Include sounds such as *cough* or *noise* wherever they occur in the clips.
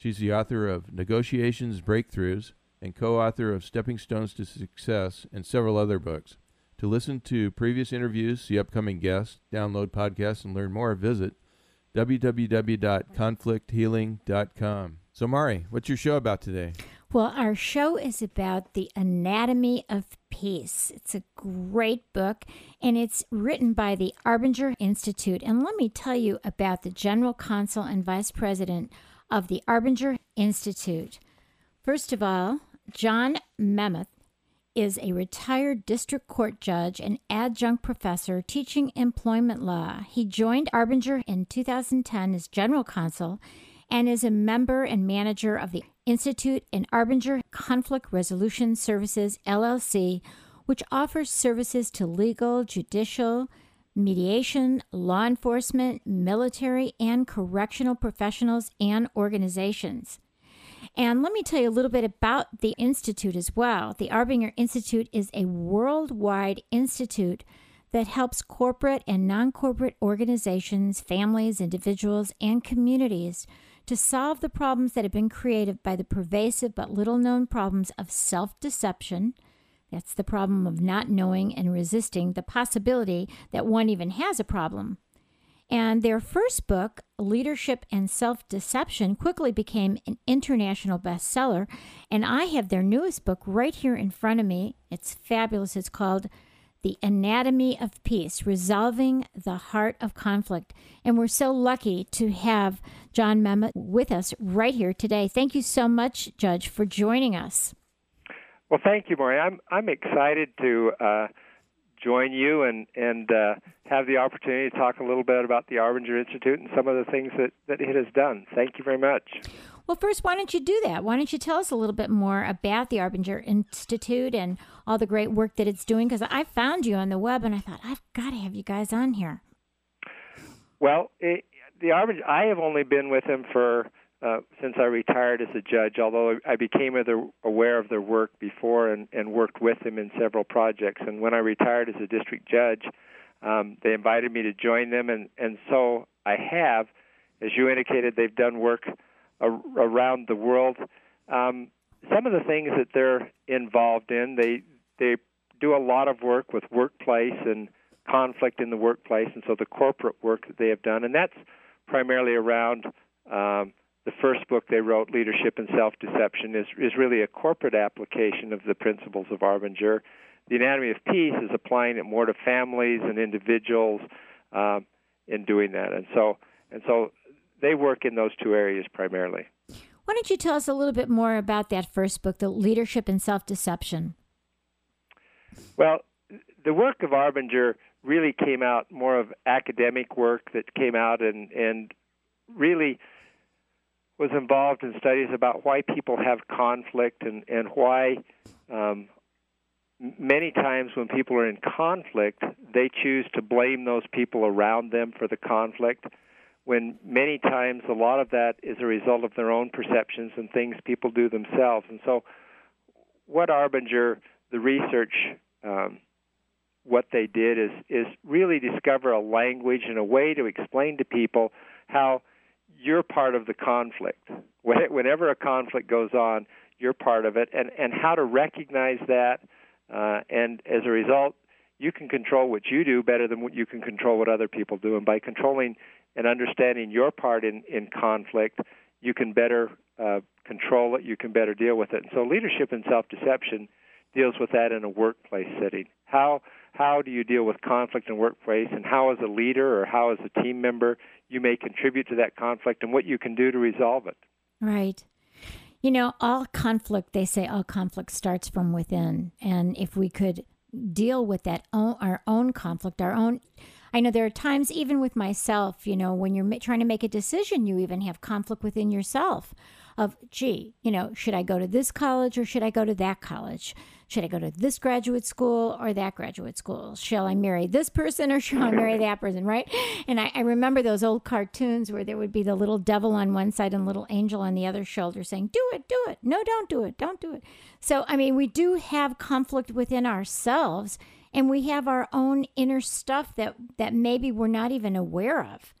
She's the author of Negotiations Breakthroughs and co author of Stepping Stones to Success and several other books. To listen to previous interviews, see upcoming guests, download podcasts, and learn more, visit www.conflicthealing.com. So, Mari, what's your show about today? Well, our show is about the anatomy of peace. It's a great book and it's written by the Arbinger Institute. And let me tell you about the general counsel and vice president of the Arbinger Institute. First of all, John Memmott is a retired district court judge and adjunct professor teaching employment law. He joined Arbinger in 2010 as general counsel and is a member and manager of the Institute and Arbinger Conflict Resolution Services LLC, which offers services to legal, judicial, mediation, law enforcement, military, and correctional professionals and organizations. And let me tell you a little bit about the Institute as well. The Arbinger Institute is a worldwide institute that helps corporate and non corporate organizations, families, individuals, and communities to solve the problems that have been created by the pervasive but little known problems of self deception that's the problem of not knowing and resisting the possibility that one even has a problem. And their first book, Leadership and Self Deception, quickly became an international bestseller. And I have their newest book right here in front of me. It's fabulous. It's called The Anatomy of Peace Resolving the Heart of Conflict. And we're so lucky to have John Memmott with us right here today. Thank you so much, Judge, for joining us. Well, thank you, Mari. I'm I'm excited to uh, join you and and uh, have the opportunity to talk a little bit about the Arbinger Institute and some of the things that that it has done. Thank you very much. Well, first, why don't you do that? Why don't you tell us a little bit more about the Arbinger Institute and all the great work that it's doing? Because I found you on the web and I thought I've got to have you guys on here. Well, it, the Arbinger, I have only been with them for uh, since I retired as a judge, although I became aware of their work before and, and worked with them in several projects. And when I retired as a district judge, um, they invited me to join them, and, and so I have. As you indicated, they've done work a- around the world. Um, some of the things that they're involved in, they they do a lot of work with workplace and conflict in the workplace, and so the corporate work that they have done, and that's primarily around um, the first book they wrote, Leadership and Self Deception, is, is really a corporate application of the principles of Arbinger. The Anatomy of Peace is applying it more to families and individuals um, in doing that. And so, and so they work in those two areas primarily. Why don't you tell us a little bit more about that first book, The Leadership and Self Deception? Well, the work of Arbinger really came out more of academic work that came out and, and really was involved in studies about why people have conflict and, and why um, many times when people are in conflict, they choose to blame those people around them for the conflict. When many times a lot of that is a result of their own perceptions and things people do themselves. And so, what Arbinger, the research, um, what they did is is really discover a language and a way to explain to people how you're part of the conflict. Whenever a conflict goes on, you're part of it, and and how to recognize that, uh, and as a result, you can control what you do better than what you can control what other people do. And by controlling and understanding your part in in conflict, you can better uh, control it, you can better deal with it. And so leadership and self-deception deals with that in a workplace setting. How how do you deal with conflict in workplace and how as a leader or how as a team member you may contribute to that conflict and what you can do to resolve it. Right. You know, all conflict, they say all conflict starts from within. And if we could deal with that, own, our own conflict, our own. I know there are times, even with myself, you know, when you're trying to make a decision, you even have conflict within yourself of, gee, you know, should I go to this college or should I go to that college? Should I go to this graduate school or that graduate school? Shall I marry this person or shall I marry *laughs* that person? Right. And I, I remember those old cartoons where there would be the little devil on one side and little angel on the other shoulder saying, Do it, do it. No, don't do it. Don't do it. So, I mean, we do have conflict within ourselves and we have our own inner stuff that, that maybe we're not even aware of.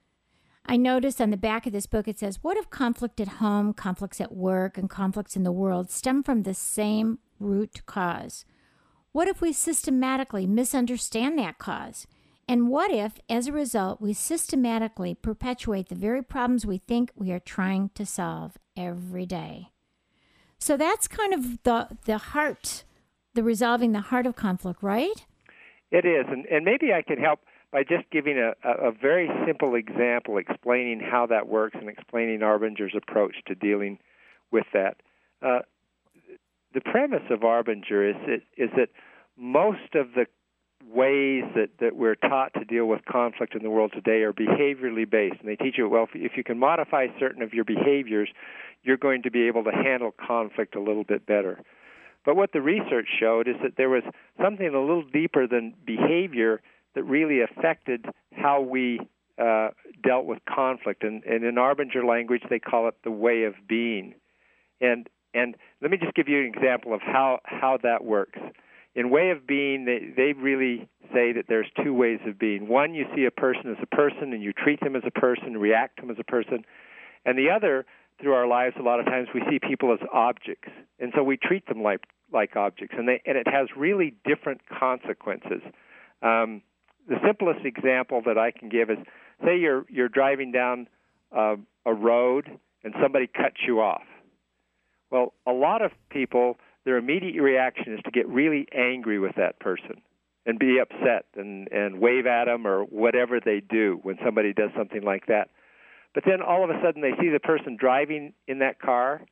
I noticed on the back of this book it says, What if conflict at home, conflicts at work, and conflicts in the world stem from the same root cause? What if we systematically misunderstand that cause? And what if, as a result, we systematically perpetuate the very problems we think we are trying to solve every day? So that's kind of the, the heart, the resolving the heart of conflict, right? It is. And, and maybe I could help by just giving a, a very simple example explaining how that works and explaining Arbinger's approach to dealing with that. Uh, the premise of Arbinger is that, is that most of the ways that, that we're taught to deal with conflict in the world today are behaviorally based. And they teach you, well, if, if you can modify certain of your behaviors, you're going to be able to handle conflict a little bit better. But what the research showed is that there was something a little deeper than behavior that really affected how we uh, dealt with conflict. And, and in Arbinger language, they call it the way of being. And and let me just give you an example of how how that works. In way of being, they they really say that there's two ways of being. One, you see a person as a person and you treat them as a person, react to them as a person. And the other, through our lives, a lot of times we see people as objects, and so we treat them like like objects, and they and it has really different consequences. Um, the simplest example that I can give is say you're you're driving down uh, a road and somebody cuts you off. Well, a lot of people their immediate reaction is to get really angry with that person and be upset and and wave at them or whatever they do when somebody does something like that. But then all of a sudden they see the person driving in that car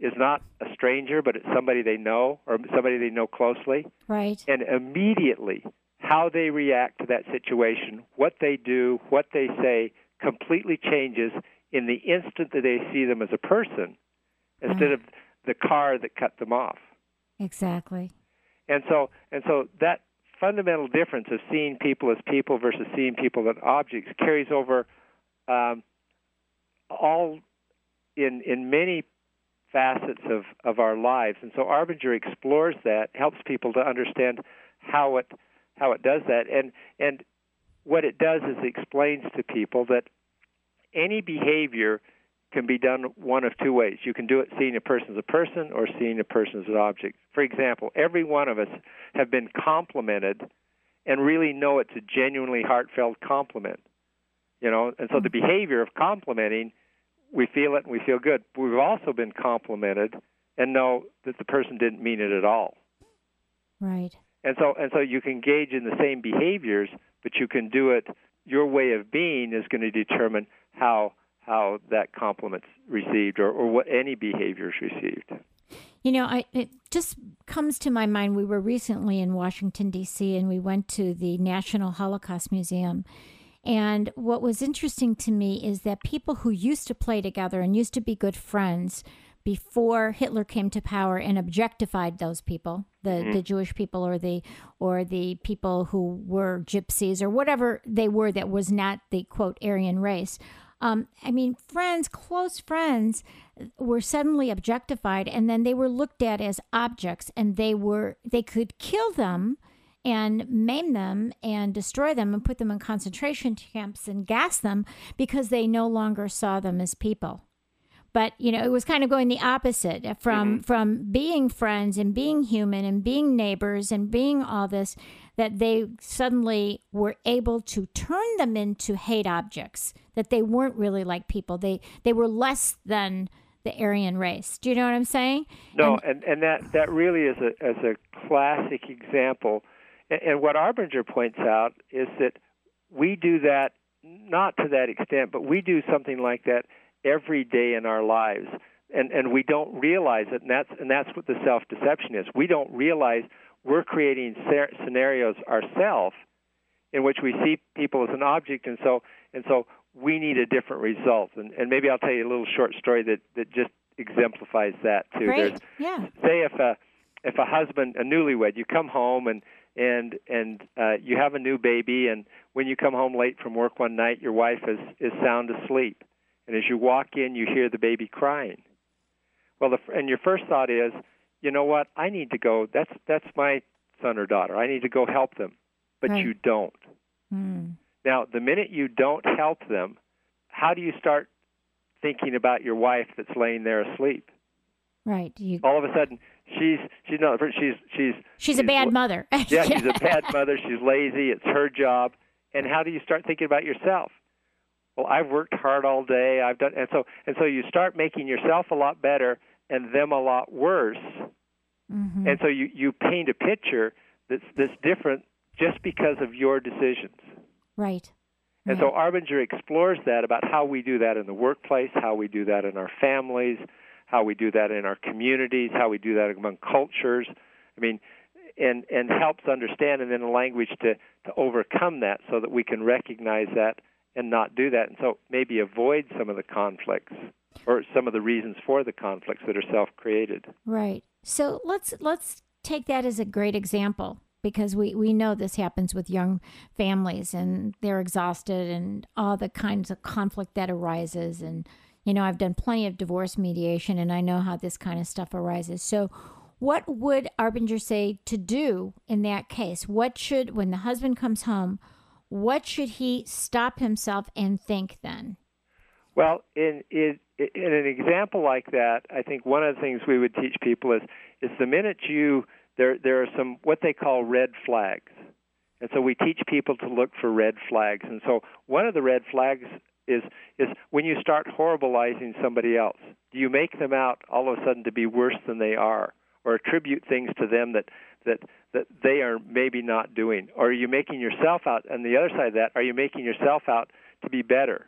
is not a stranger, but it's somebody they know or somebody they know closely. Right. And immediately how they react to that situation, what they do, what they say, completely changes in the instant that they see them as a person instead of the car that cut them off. Exactly. And so and so that fundamental difference of seeing people as people versus seeing people as objects carries over um, all in in many facets of, of our lives. And so Arbinger explores that, helps people to understand how it how it does that. And and what it does is it explains to people that any behavior can be done one of two ways. You can do it seeing a person as a person or seeing a person as an object. For example, every one of us have been complimented and really know it's a genuinely heartfelt compliment. You know, and so the mm-hmm. behavior of complimenting, we feel it and we feel good. But we've also been complimented and know that the person didn't mean it at all. Right. And so and so you can engage in the same behaviors, but you can do it your way of being is going to determine how how that compliment's received or, or what any behavior is received. You know, I, it just comes to my mind. We were recently in Washington, D.C., and we went to the National Holocaust Museum. And what was interesting to me is that people who used to play together and used to be good friends before Hitler came to power and objectified those people, the, mm-hmm. the Jewish people or the or the people who were gypsies or whatever they were that was not the quote Aryan race. Um, I mean, friends, close friends, were suddenly objectified, and then they were looked at as objects, and they were they could kill them and maim them and destroy them and put them in concentration camps and gas them because they no longer saw them as people but you know it was kind of going the opposite from mm-hmm. from being friends and being human and being neighbors and being all this that they suddenly were able to turn them into hate objects, that they weren't really like people. They they were less than the Aryan race. Do you know what I'm saying? No, and, and, and that, that really is a, as a classic example. And, and what Arbinger points out is that we do that not to that extent, but we do something like that every day in our lives. And, and we don't realize it, and that's, and that's what the self deception is. We don't realize we're creating scenarios ourselves in which we see people as an object, and so and so we need a different result. And, and maybe I'll tell you a little short story that, that just exemplifies that too. Great. There's, yeah. Say if a if a husband, a newlywed, you come home and and and uh, you have a new baby, and when you come home late from work one night, your wife is is sound asleep, and as you walk in, you hear the baby crying. Well, the, and your first thought is, you know what? I need to go. That's that's my son or daughter. I need to go help them, but right. you don't. Hmm. Now, the minute you don't help them, how do you start thinking about your wife that's laying there asleep? Right. You... All of a sudden, she's she's not she's she's she's, a bad mother. *laughs* yeah, she's a bad mother. She's lazy. It's her job. And how do you start thinking about yourself? Well, I've worked hard all day. I've done, and so and so you start making yourself a lot better and them a lot worse. Mm-hmm. And so you you paint a picture that's that's different just because of your decisions. Right. And so Arbinger explores that about how we do that in the workplace, how we do that in our families, how we do that in our communities, how we do that among cultures. I mean, and and helps understand and then a language to to overcome that so that we can recognize that and not do that and so maybe avoid some of the conflicts or some of the reasons for the conflicts that are self-created. Right. So let's let's take that as a great example because we, we know this happens with young families and they're exhausted and all the kinds of conflict that arises. And, you know, I've done plenty of divorce mediation and I know how this kind of stuff arises. So, what would Arbinger say to do in that case? What should, when the husband comes home, what should he stop himself and think then? Well, in, in in an example like that, I think one of the things we would teach people is is the minute you there there are some what they call red flags. And so we teach people to look for red flags. And so one of the red flags is is when you start horribilizing somebody else. Do you make them out all of a sudden to be worse than they are or attribute things to them that that that they are maybe not doing? Or are you making yourself out on the other side of that, are you making yourself out to be better?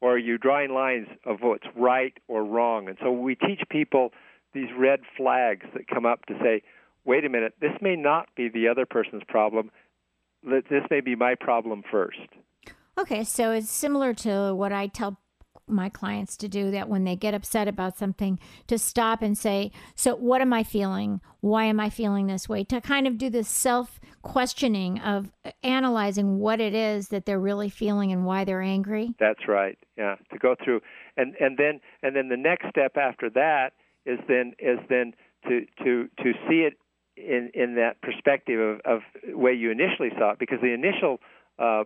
Or are you drawing lines of what's right or wrong? And so we teach people these red flags that come up to say, wait a minute, this may not be the other person's problem. This may be my problem first. Okay, so it's similar to what I tell my clients to do that when they get upset about something to stop and say so what am i feeling? Why am i feeling this way? To kind of do this self questioning of analyzing what it is that they're really feeling and why they're angry. That's right. Yeah to go through and and then and then the next step after that is then is then to to to see it in in that perspective of, of way you initially saw it, because the initial uh,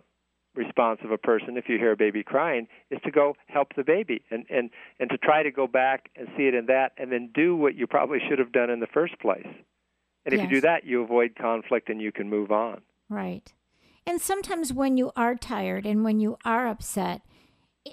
response of a person, if you hear a baby crying, is to go help the baby and and and to try to go back and see it in that, and then do what you probably should have done in the first place. And if yes. you do that, you avoid conflict and you can move on. Right. And sometimes when you are tired and when you are upset,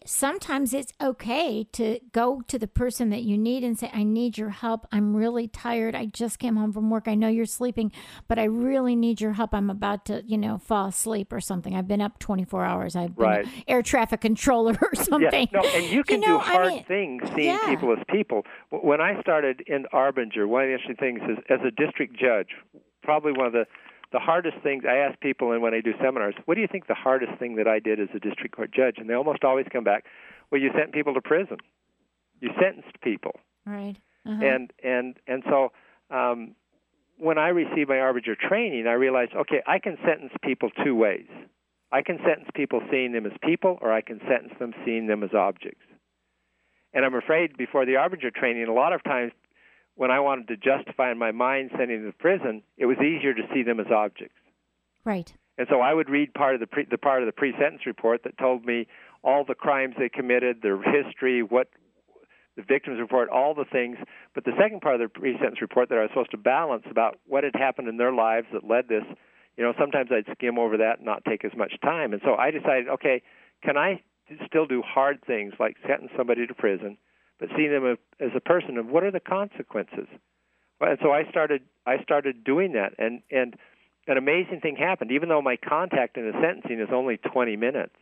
sometimes it's okay to go to the person that you need and say, I need your help. I'm really tired. I just came home from work. I know you're sleeping, but I really need your help. I'm about to, you know, fall asleep or something. I've been up 24 hours. I've been right. air traffic controller *laughs* or something. Yeah. No, and you can you know, do hard I mean, things seeing yeah. people as people. When I started in Arbinger, one of the interesting things is as a district judge, probably one of the the hardest things I ask people, and when I do seminars, what do you think the hardest thing that I did as a district court judge? And they almost always come back, well, you sent people to prison, you sentenced people, right? Uh-huh. And and and so um, when I received my Arbinger training, I realized, okay, I can sentence people two ways. I can sentence people seeing them as people, or I can sentence them seeing them as objects. And I'm afraid before the Arbinger training, a lot of times when I wanted to justify in my mind sending them to prison, it was easier to see them as objects. Right. And so I would read part of the pre, the part of the pre-sentence report that told me all the crimes they committed, their history, what the victims report, all the things. But the second part of the pre-sentence report that I was supposed to balance about what had happened in their lives that led this, you know, sometimes I'd skim over that and not take as much time. And so I decided, okay, can I still do hard things like sentence somebody to prison, but seeing them as a person and what are the consequences? And so I started I started doing that and and an amazing thing happened even though my contact in the sentencing is only 20 minutes.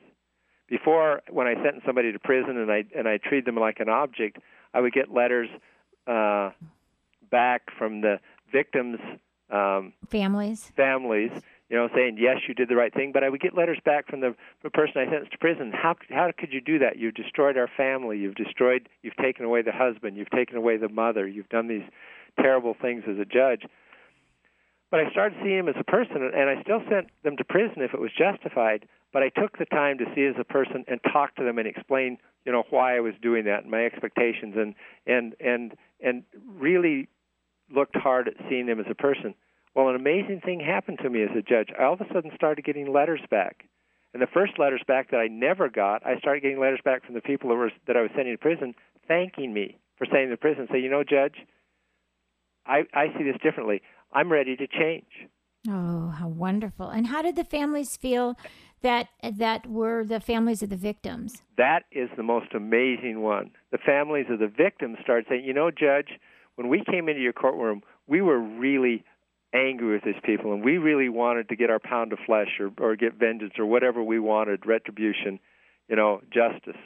Before when I sentenced somebody to prison and I and I treat them like an object, I would get letters uh back from the victims um families families you know, saying yes, you did the right thing. But I would get letters back from the, the person I sentenced to prison. How how could you do that? You've destroyed our family. You've destroyed. You've taken away the husband. You've taken away the mother. You've done these terrible things as a judge. But I started seeing him as a person, and I still sent them to prison if it was justified. But I took the time to see as a person and talk to them and explain, you know, why I was doing that and my expectations, and and and and really looked hard at seeing them as a person. Well, an amazing thing happened to me as a judge. I all of a sudden started getting letters back. And the first letters back that I never got, I started getting letters back from the people that, were, that I was sending to prison thanking me for sending to prison. Say, you know, Judge, I, I see this differently. I'm ready to change. Oh, how wonderful! And how did the families feel that that were the families of the victims? That is the most amazing one. The families of the victims started saying, you know, Judge, when we came into your courtroom, we were really angry with these people, and we really wanted to get our pound of flesh or, or get vengeance or whatever we wanted, retribution, you know, justice.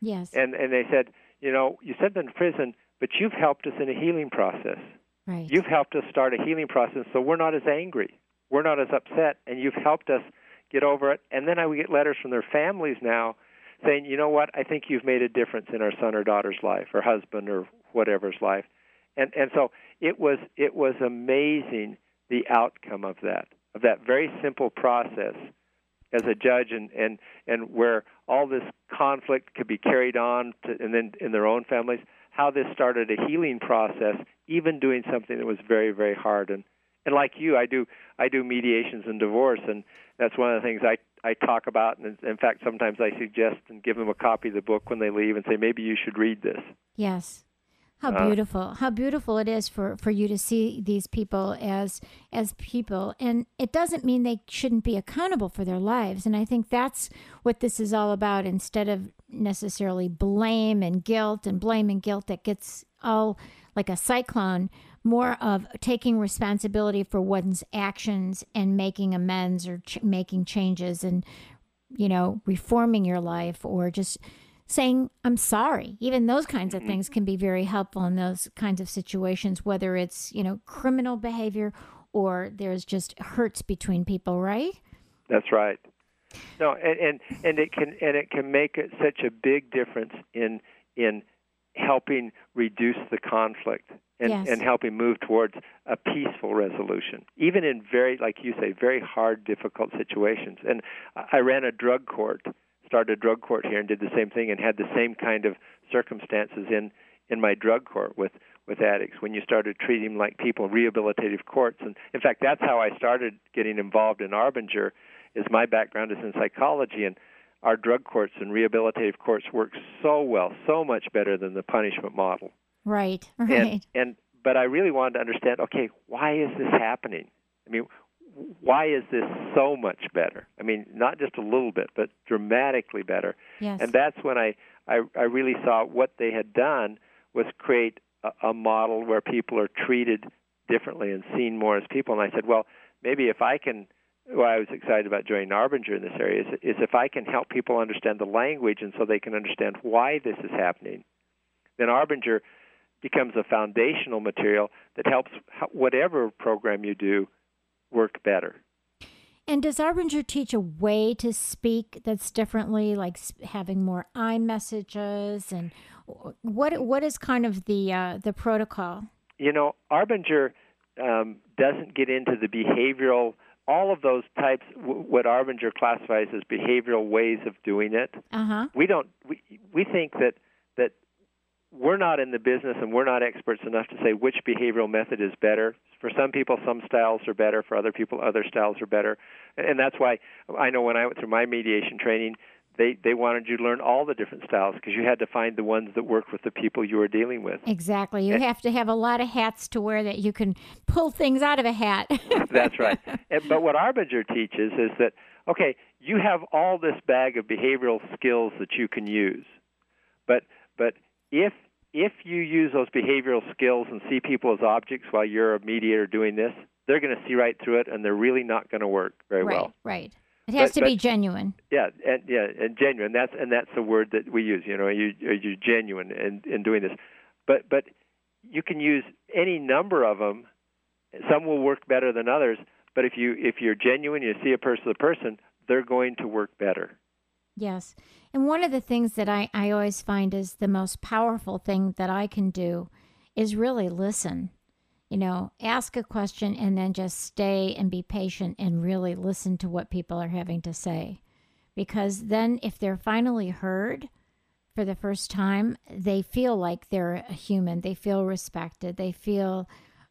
Yes. And and they said, you know, you sent them to prison, but you've helped us in a healing process. Right. You've helped us start a healing process, so we're not as angry, we're not as upset, and you've helped us get over it. And then I would get letters from their families now saying, you know what, I think you've made a difference in our son or daughter's life, or husband or whatever's life. And and so it was it was amazing the outcome of that of that very simple process as a judge and and and where all this conflict could be carried on to, and then in their own families how this started a healing process even doing something that was very very hard. And and like you I do I do mediations and divorce and that's one of the things I I talk about. And in fact sometimes I suggest and give them a copy of the book when they leave and say maybe you should read this. Yes how uh, beautiful! How beautiful it is for, for you to see these people as as people, and it doesn't mean they shouldn't be accountable for their lives. And I think that's what this is all about. Instead of necessarily blame and guilt and blame and guilt that gets all like a cyclone, more of taking responsibility for one's actions and making amends or ch- making changes and you know reforming your life or just saying i'm sorry even those kinds of mm-hmm. things can be very helpful in those kinds of situations whether it's you know criminal behavior or there's just hurts between people right that's right no and and, and it can and it can make it such a big difference in in helping reduce the conflict and, yes. and helping move towards a peaceful resolution, even in very, like you say, very hard, difficult situations. And I ran a drug court started a drug court here and did the same thing and had the same kind of circumstances in in my drug court with with addicts. When you started treating them like people rehabilitative courts and in fact that's how I started getting involved in Arbinger is my background is in psychology and our drug courts and rehabilitative courts work so well so much better than the punishment model. Right right. and, and but I really wanted to understand okay why is this happening? I mean why is this so much better? I mean, not just a little bit, but dramatically better. Yes. And that's when I, I, I really saw what they had done was create a, a model where people are treated differently and seen more as people. And I said, well, maybe if I can, why I was excited about joining Arbinger in this area is, is if I can help people understand the language and so they can understand why this is happening, then Arbinger becomes a foundational material that helps whatever program you do work better. And does Arbinger teach a way to speak that's differently, like having more I messages, and what what is kind of the uh, the protocol? You know, Arbinger um, doesn't get into the behavioral, all of those types. W- what Arbinger classifies as behavioral ways of doing it. Uh-huh. We don't. We we think that that we're not in the business and we're not experts enough to say which behavioral method is better. For some people, some styles are better. For other people, other styles are better. And that's why I know when I went through my mediation training they they wanted you to learn all the different styles because you had to find the ones that worked with the people you were dealing with. Exactly. You and, have to have a lot of hats to wear that you can pull things out of a hat. *laughs* that's right. And, but what Arbinger teaches is that okay, you have all this bag of behavioral skills that you can use, but but if if you use those behavioral skills and see people as objects while you're a mediator doing this, they're going to see right through it, and they're really not going to work very right, well. Right. It has but, to be genuine. Yeah, and yeah, and genuine. That's and that's the word that we use. You know, you you're genuine in in doing this, but but you can use any number of them. Some will work better than others, but if you if you're genuine, you see a person to a person, they're going to work better. Yes. And one of the things that I, I always find is the most powerful thing that I can do is really listen you know, ask a question and then just stay and be patient and really listen to what people are having to say. Because then, if they're finally heard for the first time, they feel like they're a human. They feel respected. They feel,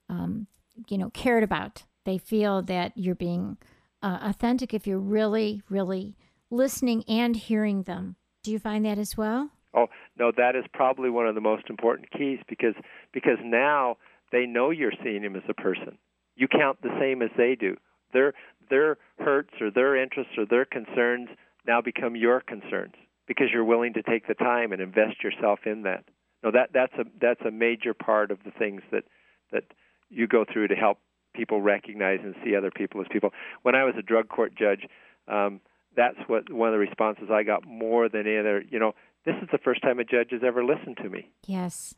um, you know, cared about. They feel that you're being uh, authentic if you're really, really listening and hearing them. Do you find that as well? Oh no, that is probably one of the most important keys because because now they know you're seeing him as a person. You count the same as they do. Their their hurts or their interests or their concerns now become your concerns because you're willing to take the time and invest yourself in that. No, that that's a that's a major part of the things that that you go through to help people recognize and see other people as people. When I was a drug court judge, um, that's what one of the responses I got more than any other. You know, this is the first time a judge has ever listened to me. Yes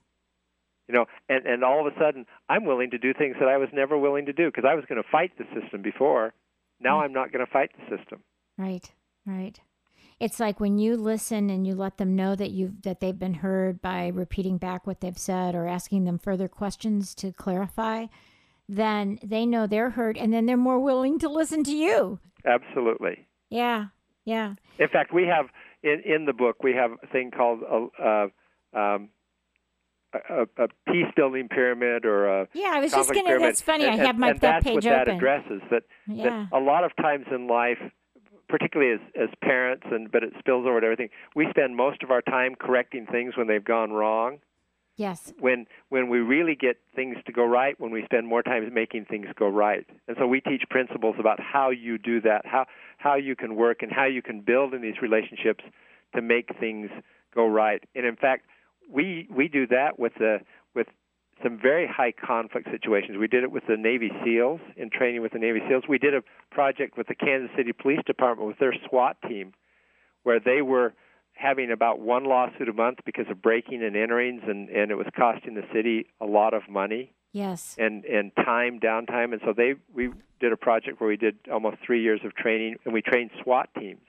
you know and and all of a sudden i'm willing to do things that i was never willing to do because i was going to fight the system before now right. i'm not going to fight the system right right it's like when you listen and you let them know that you that they've been heard by repeating back what they've said or asking them further questions to clarify then they know they're heard and then they're more willing to listen to you absolutely yeah yeah in fact we have in in the book we have a thing called uh, um, a, a peace building pyramid or a yeah. I was just gonna. Pyramid. That's funny. And, I have my and that that's page what open. that addresses. That, yeah. that a lot of times in life, particularly as as parents, and but it spills over to everything. We spend most of our time correcting things when they've gone wrong. Yes. When when we really get things to go right, when we spend more time making things go right, and so we teach principles about how you do that, how how you can work, and how you can build in these relationships to make things go right. And in fact, we we do that with the with some very high conflict situations. We did it with the Navy SEALs in training with the Navy SEALs. We did a project with the Kansas City Police Department with their SWAT team, where they were having about one lawsuit a month because of breaking and enterings, and and it was costing the city a lot of money. Yes. And and time downtime, and so they we did a project where we did almost three years of training, and we trained SWAT teams.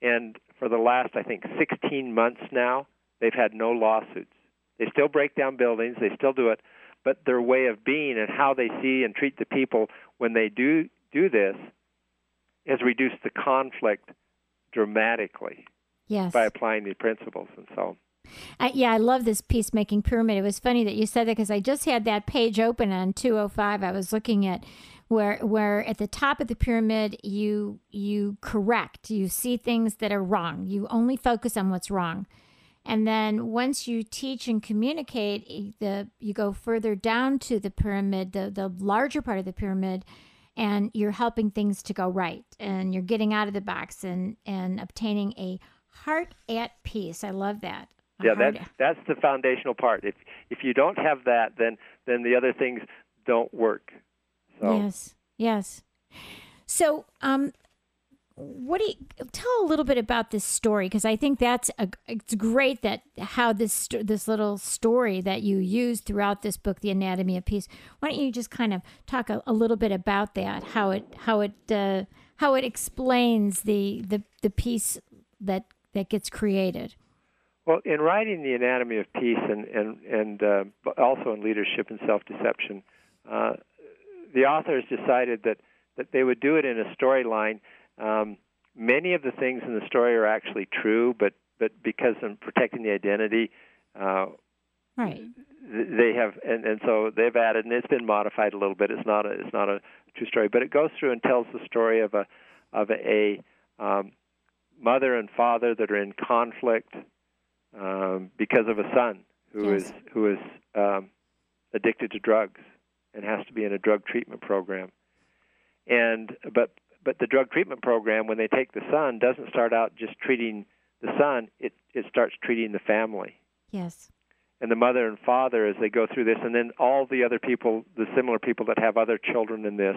And for the last, I think, 16 months now, They've had no lawsuits. They still break down buildings, they still do it, but their way of being and how they see and treat the people when they do do this has reduced the conflict dramatically. Yes. By applying these principles and so. I, yeah, I love this peacemaking pyramid. It was funny that you said that because I just had that page open on 205. I was looking at where where at the top of the pyramid you you correct, you see things that are wrong. You only focus on what's wrong. And then once you teach and communicate, the you go further down to the pyramid, the, the larger part of the pyramid, and you're helping things to go right and you're getting out of the box and, and obtaining a heart at peace. I love that. A yeah, that's that's the foundational part. If if you don't have that, then then the other things don't work. So. Yes, yes. So, um, what do you tell a little bit about this story because I think that's a, it's great that how this this little story that you use throughout this book, The Anatomy of Peace. Why don't you just kind of talk a, a little bit about that, how it how it uh, how it explains the the the peace that that gets created. Well, in writing The Anatomy of Peace and and and uh, also in Leadership and Self Deception, uh, the authors decided that that they would do it in a storyline um, many of the things in the story are actually true, but but because I'm protecting the identity, uh, right? They have, and, and so they've added, and it's been modified a little bit. It's not a it's not a true story, but it goes through and tells the story of a of a, um, mother and father that are in conflict um, because of a son who Yes. is who is um, addicted to drugs and has to be in a drug treatment program. And but but the drug treatment program, when they take the son, doesn't start out just treating the son. It it starts treating the family Yes. and the mother and father as they go through this, and then all the other people, the similar people that have other children in this,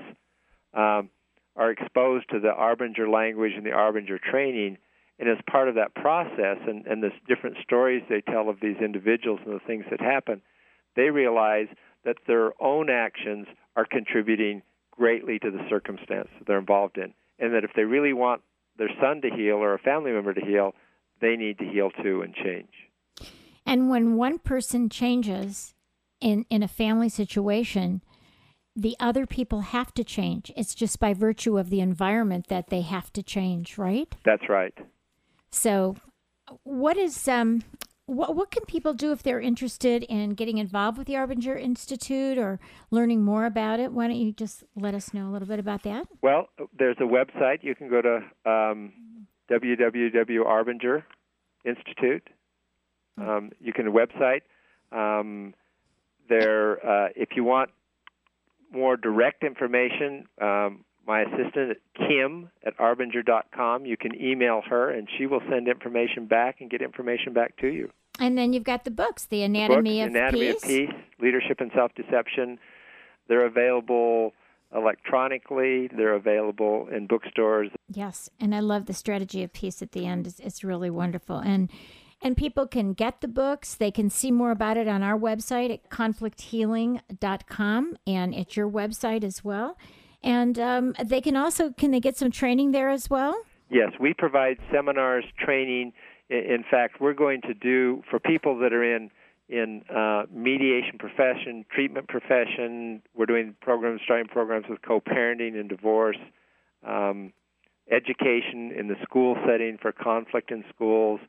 um, are exposed to the Arbinger language and the Arbinger training. And as part of that process, and, and the different stories they tell of these individuals and the things that happen, they realize that their own actions are contributing greatly to the circumstance that they're involved in. And that if they really want their son to heal or a family member to heal, they need to heal too and change. And when one person changes in, in a family situation, the other people have to change. It's just by virtue of the environment that they have to change, right? That's right. So, what is um, what what can people do if they're interested in getting involved with the Arbinger Institute or learning more about it? Why don't you just let us know a little bit about that? Well, there's a website. You can go to um, www.arbinger Institute. Um, you can website. Um, there, uh, if you want more direct information, um, my assistant Kim at arbinger.com. You can email her, and she will send information back and get information back to you. And then you've got the books, The Anatomy Books, of Anatomy Peace. of Peace, Leadership and Self Deception. They're available electronically. They're available in bookstores. Yes, and I love the strategy of peace at the end. It's, it's really wonderful, and and people can get the books. They can see more about it on our website at conflicthealing.com, and at your website as well. And um, they can also can they get some training there as well? Yes, we provide seminars, training. In fact, we're going to do for people that are in in uh, mediation profession, treatment profession. We're doing programs, starting programs with co-parenting and divorce, um, education in the school setting for conflict in schools.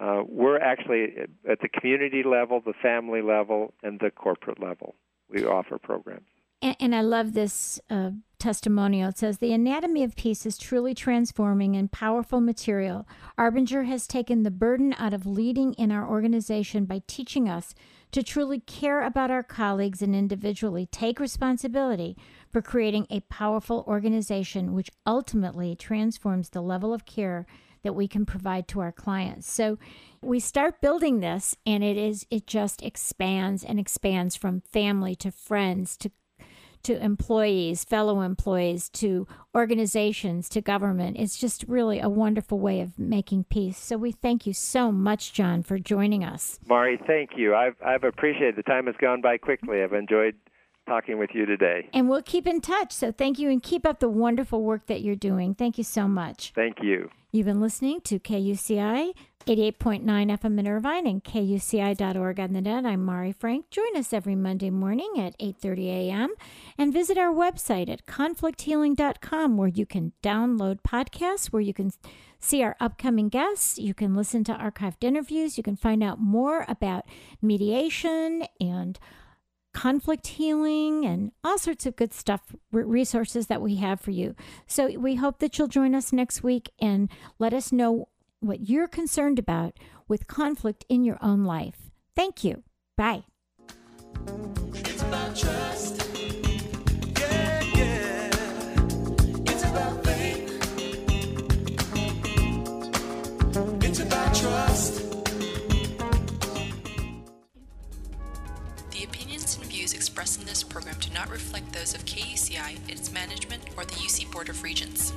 Uh, we're actually at- at the community level, the family level, and the corporate level. We offer programs. And, and I love this uh, testimonial. It says, The Anatomy of Peace is truly transforming and powerful material. Arbinger has taken the burden out of leading in our organization by teaching us to truly care about our colleagues and individually take responsibility for creating a powerful organization which ultimately transforms the level of care that we can provide to our clients. So we start building this and it is it just expands and expands from family to friends to to employees, fellow employees, to organizations, to government. It's just really a wonderful way of making peace. So we thank you so much, John, for joining us. Mari, thank you. I've I've appreciated the time has gone by quickly. I've enjoyed talking with you today. And we'll keep in touch. So thank you and keep up the wonderful work that you're doing. Thank you so much. Thank you. You've been listening to KUCI 88.9 FM in Irvine and KUCI.org on the net. I'm Mari Frank. Join us every Monday morning at 8.30 a.m. and visit our website at conflicthealing.com where you can download podcasts, where you can see our upcoming guests. You can listen to archived interviews. You can find out more about mediation and conflict healing and all sorts of good stuff, resources that we have for you. So we hope that you'll join us next week and let us know what you're concerned about with conflict in your own life. Thank you. Bye. It's about trust. Yeah, yeah. It's about faith. It's about trust. The opinions and views expressed in this program do not reflect those of KUCI, its management, or the UC Board of Regents.